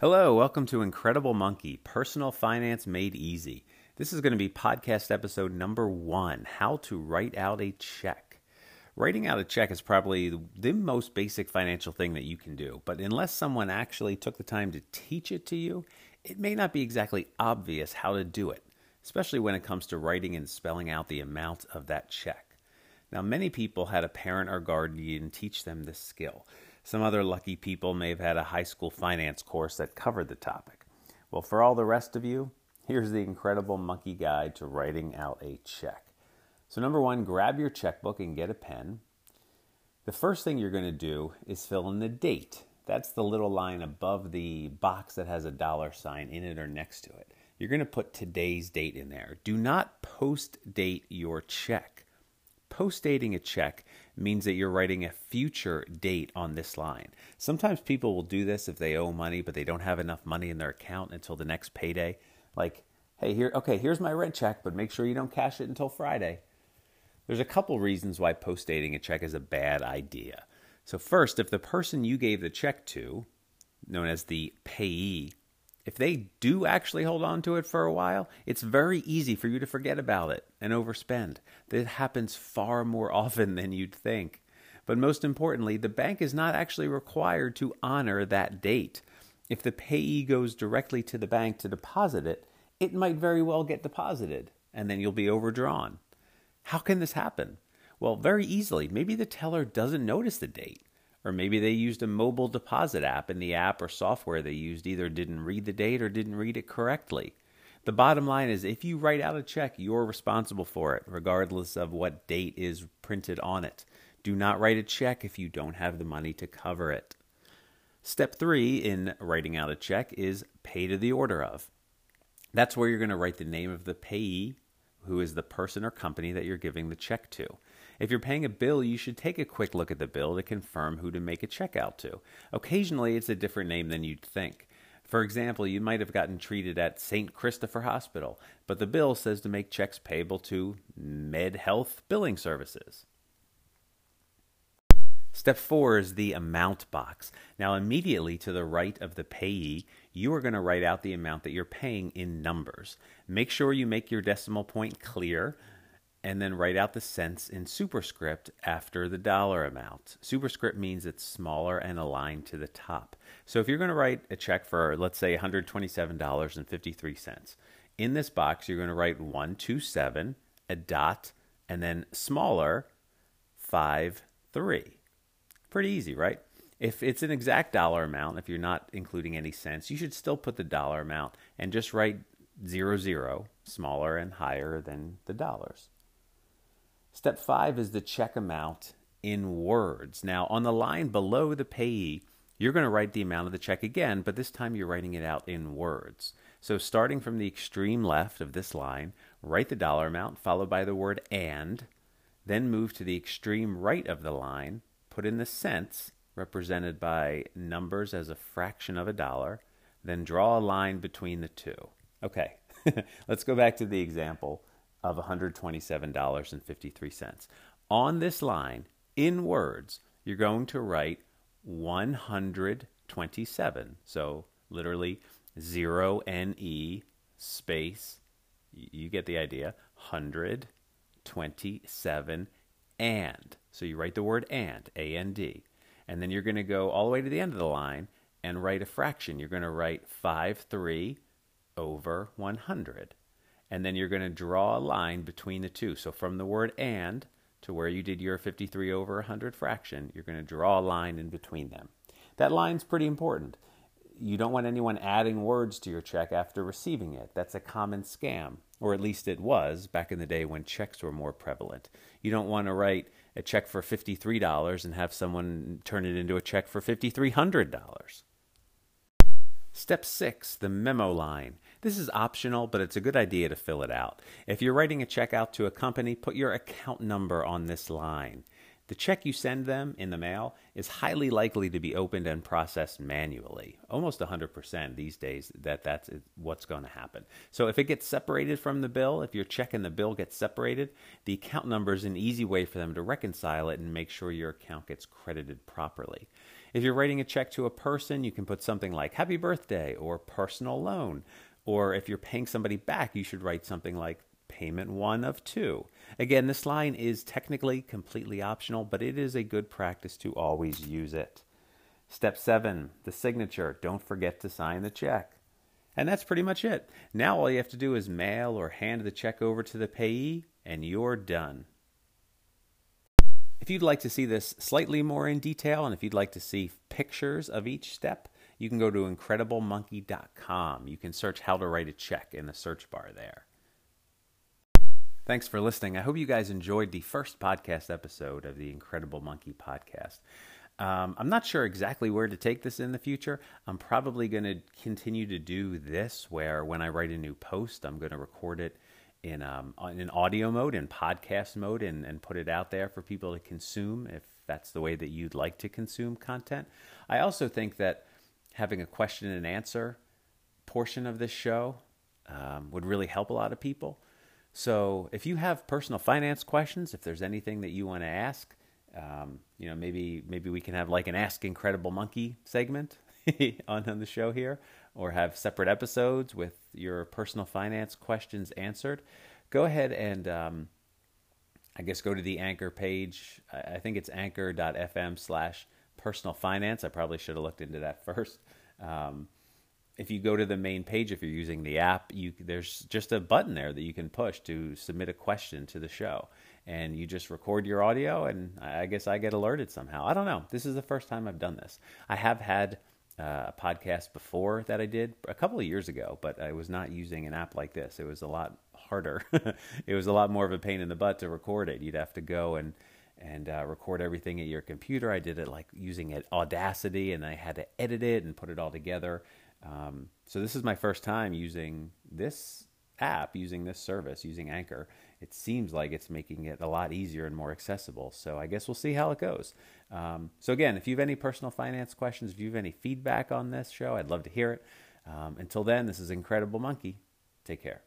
Hello, welcome to Incredible Monkey Personal Finance Made Easy. This is going to be podcast episode number one How to Write Out a Check. Writing out a check is probably the most basic financial thing that you can do, but unless someone actually took the time to teach it to you, it may not be exactly obvious how to do it, especially when it comes to writing and spelling out the amount of that check. Now, many people had a parent or guardian teach them this skill. Some other lucky people may have had a high school finance course that covered the topic. Well, for all the rest of you, here's the incredible monkey guide to writing out a check. So, number one, grab your checkbook and get a pen. The first thing you're going to do is fill in the date. That's the little line above the box that has a dollar sign in it or next to it. You're going to put today's date in there. Do not post date your check. Post dating a check means that you're writing a future date on this line. Sometimes people will do this if they owe money, but they don't have enough money in their account until the next payday. Like, hey, here, okay, here's my rent check, but make sure you don't cash it until Friday. There's a couple reasons why post dating a check is a bad idea. So, first, if the person you gave the check to, known as the payee, if they do actually hold on to it for a while, it's very easy for you to forget about it and overspend. That happens far more often than you'd think. But most importantly, the bank is not actually required to honor that date. If the payee goes directly to the bank to deposit it, it might very well get deposited, and then you'll be overdrawn. How can this happen? Well, very easily. Maybe the teller doesn't notice the date. Or maybe they used a mobile deposit app and the app or software they used either didn't read the date or didn't read it correctly. The bottom line is if you write out a check, you're responsible for it, regardless of what date is printed on it. Do not write a check if you don't have the money to cover it. Step three in writing out a check is pay to the order of. That's where you're going to write the name of the payee, who is the person or company that you're giving the check to. If you're paying a bill, you should take a quick look at the bill to confirm who to make a check out to. Occasionally, it's a different name than you'd think. For example, you might have gotten treated at St. Christopher Hospital, but the bill says to make checks payable to Med Health Billing Services. Step four is the amount box. Now, immediately to the right of the payee, you are going to write out the amount that you're paying in numbers. Make sure you make your decimal point clear and then write out the cents in superscript after the dollar amount. Superscript means it's smaller and aligned to the top. So if you're going to write a check for, let's say, $127.53, in this box, you're going to write 127, a dot, and then smaller, 5, 3. Pretty easy, right? If it's an exact dollar amount, if you're not including any cents, you should still put the dollar amount and just write zero zero smaller and higher than the dollars. Step five is the check amount in words. Now, on the line below the payee, you're going to write the amount of the check again, but this time you're writing it out in words. So, starting from the extreme left of this line, write the dollar amount followed by the word and, then move to the extreme right of the line, put in the cents represented by numbers as a fraction of a dollar, then draw a line between the two. Okay, let's go back to the example of $127.53. On this line, in words, you're going to write 127. So literally 0 NE space, you get the idea, 127 and. So you write the word and, A N D. And then you're going to go all the way to the end of the line and write a fraction. You're going to write 5 3 over 100 and then you're going to draw a line between the two. So from the word and to where you did your 53 over 100 fraction, you're going to draw a line in between them. That line's pretty important. You don't want anyone adding words to your check after receiving it. That's a common scam, or at least it was back in the day when checks were more prevalent. You don't want to write a check for $53 and have someone turn it into a check for $5,300. Step six, the memo line. This is optional, but it's a good idea to fill it out. If you're writing a check out to a company, put your account number on this line. The check you send them in the mail is highly likely to be opened and processed manually. Almost 100% these days that that's what's going to happen. So if it gets separated from the bill, if your check and the bill gets separated, the account number is an easy way for them to reconcile it and make sure your account gets credited properly. If you're writing a check to a person, you can put something like happy birthday or personal loan. Or if you're paying somebody back, you should write something like payment one of two. Again, this line is technically completely optional, but it is a good practice to always use it. Step seven, the signature. Don't forget to sign the check. And that's pretty much it. Now all you have to do is mail or hand the check over to the payee, and you're done. If you'd like to see this slightly more in detail, and if you'd like to see pictures of each step, you can go to incrediblemonkey.com. You can search how to write a check in the search bar there. Thanks for listening. I hope you guys enjoyed the first podcast episode of the Incredible Monkey podcast. Um, I'm not sure exactly where to take this in the future. I'm probably going to continue to do this where when I write a new post, I'm going to record it in, um, in audio mode, in podcast mode, and, and put it out there for people to consume if that's the way that you'd like to consume content. I also think that having a question and answer portion of this show um, would really help a lot of people. So if you have personal finance questions, if there's anything that you want to ask, um, you know, maybe maybe we can have like an Ask Incredible Monkey segment on, on the show here, or have separate episodes with your personal finance questions answered. Go ahead and um, I guess go to the Anchor page. I think it's anchor.fm slash personal finance. I probably should have looked into that first. Um, if you go to the main page, if you're using the app, you there's just a button there that you can push to submit a question to the show, and you just record your audio, and I guess I get alerted somehow. I don't know. This is the first time I've done this. I have had uh, a podcast before that I did a couple of years ago, but I was not using an app like this. It was a lot harder. it was a lot more of a pain in the butt to record it. You'd have to go and and uh, record everything at your computer. I did it like using it Audacity, and I had to edit it and put it all together. Um, so this is my first time using this app, using this service, using Anchor. It seems like it's making it a lot easier and more accessible. So I guess we'll see how it goes. Um, so again, if you have any personal finance questions, if you have any feedback on this show, I'd love to hear it. Um, until then, this is Incredible Monkey. Take care.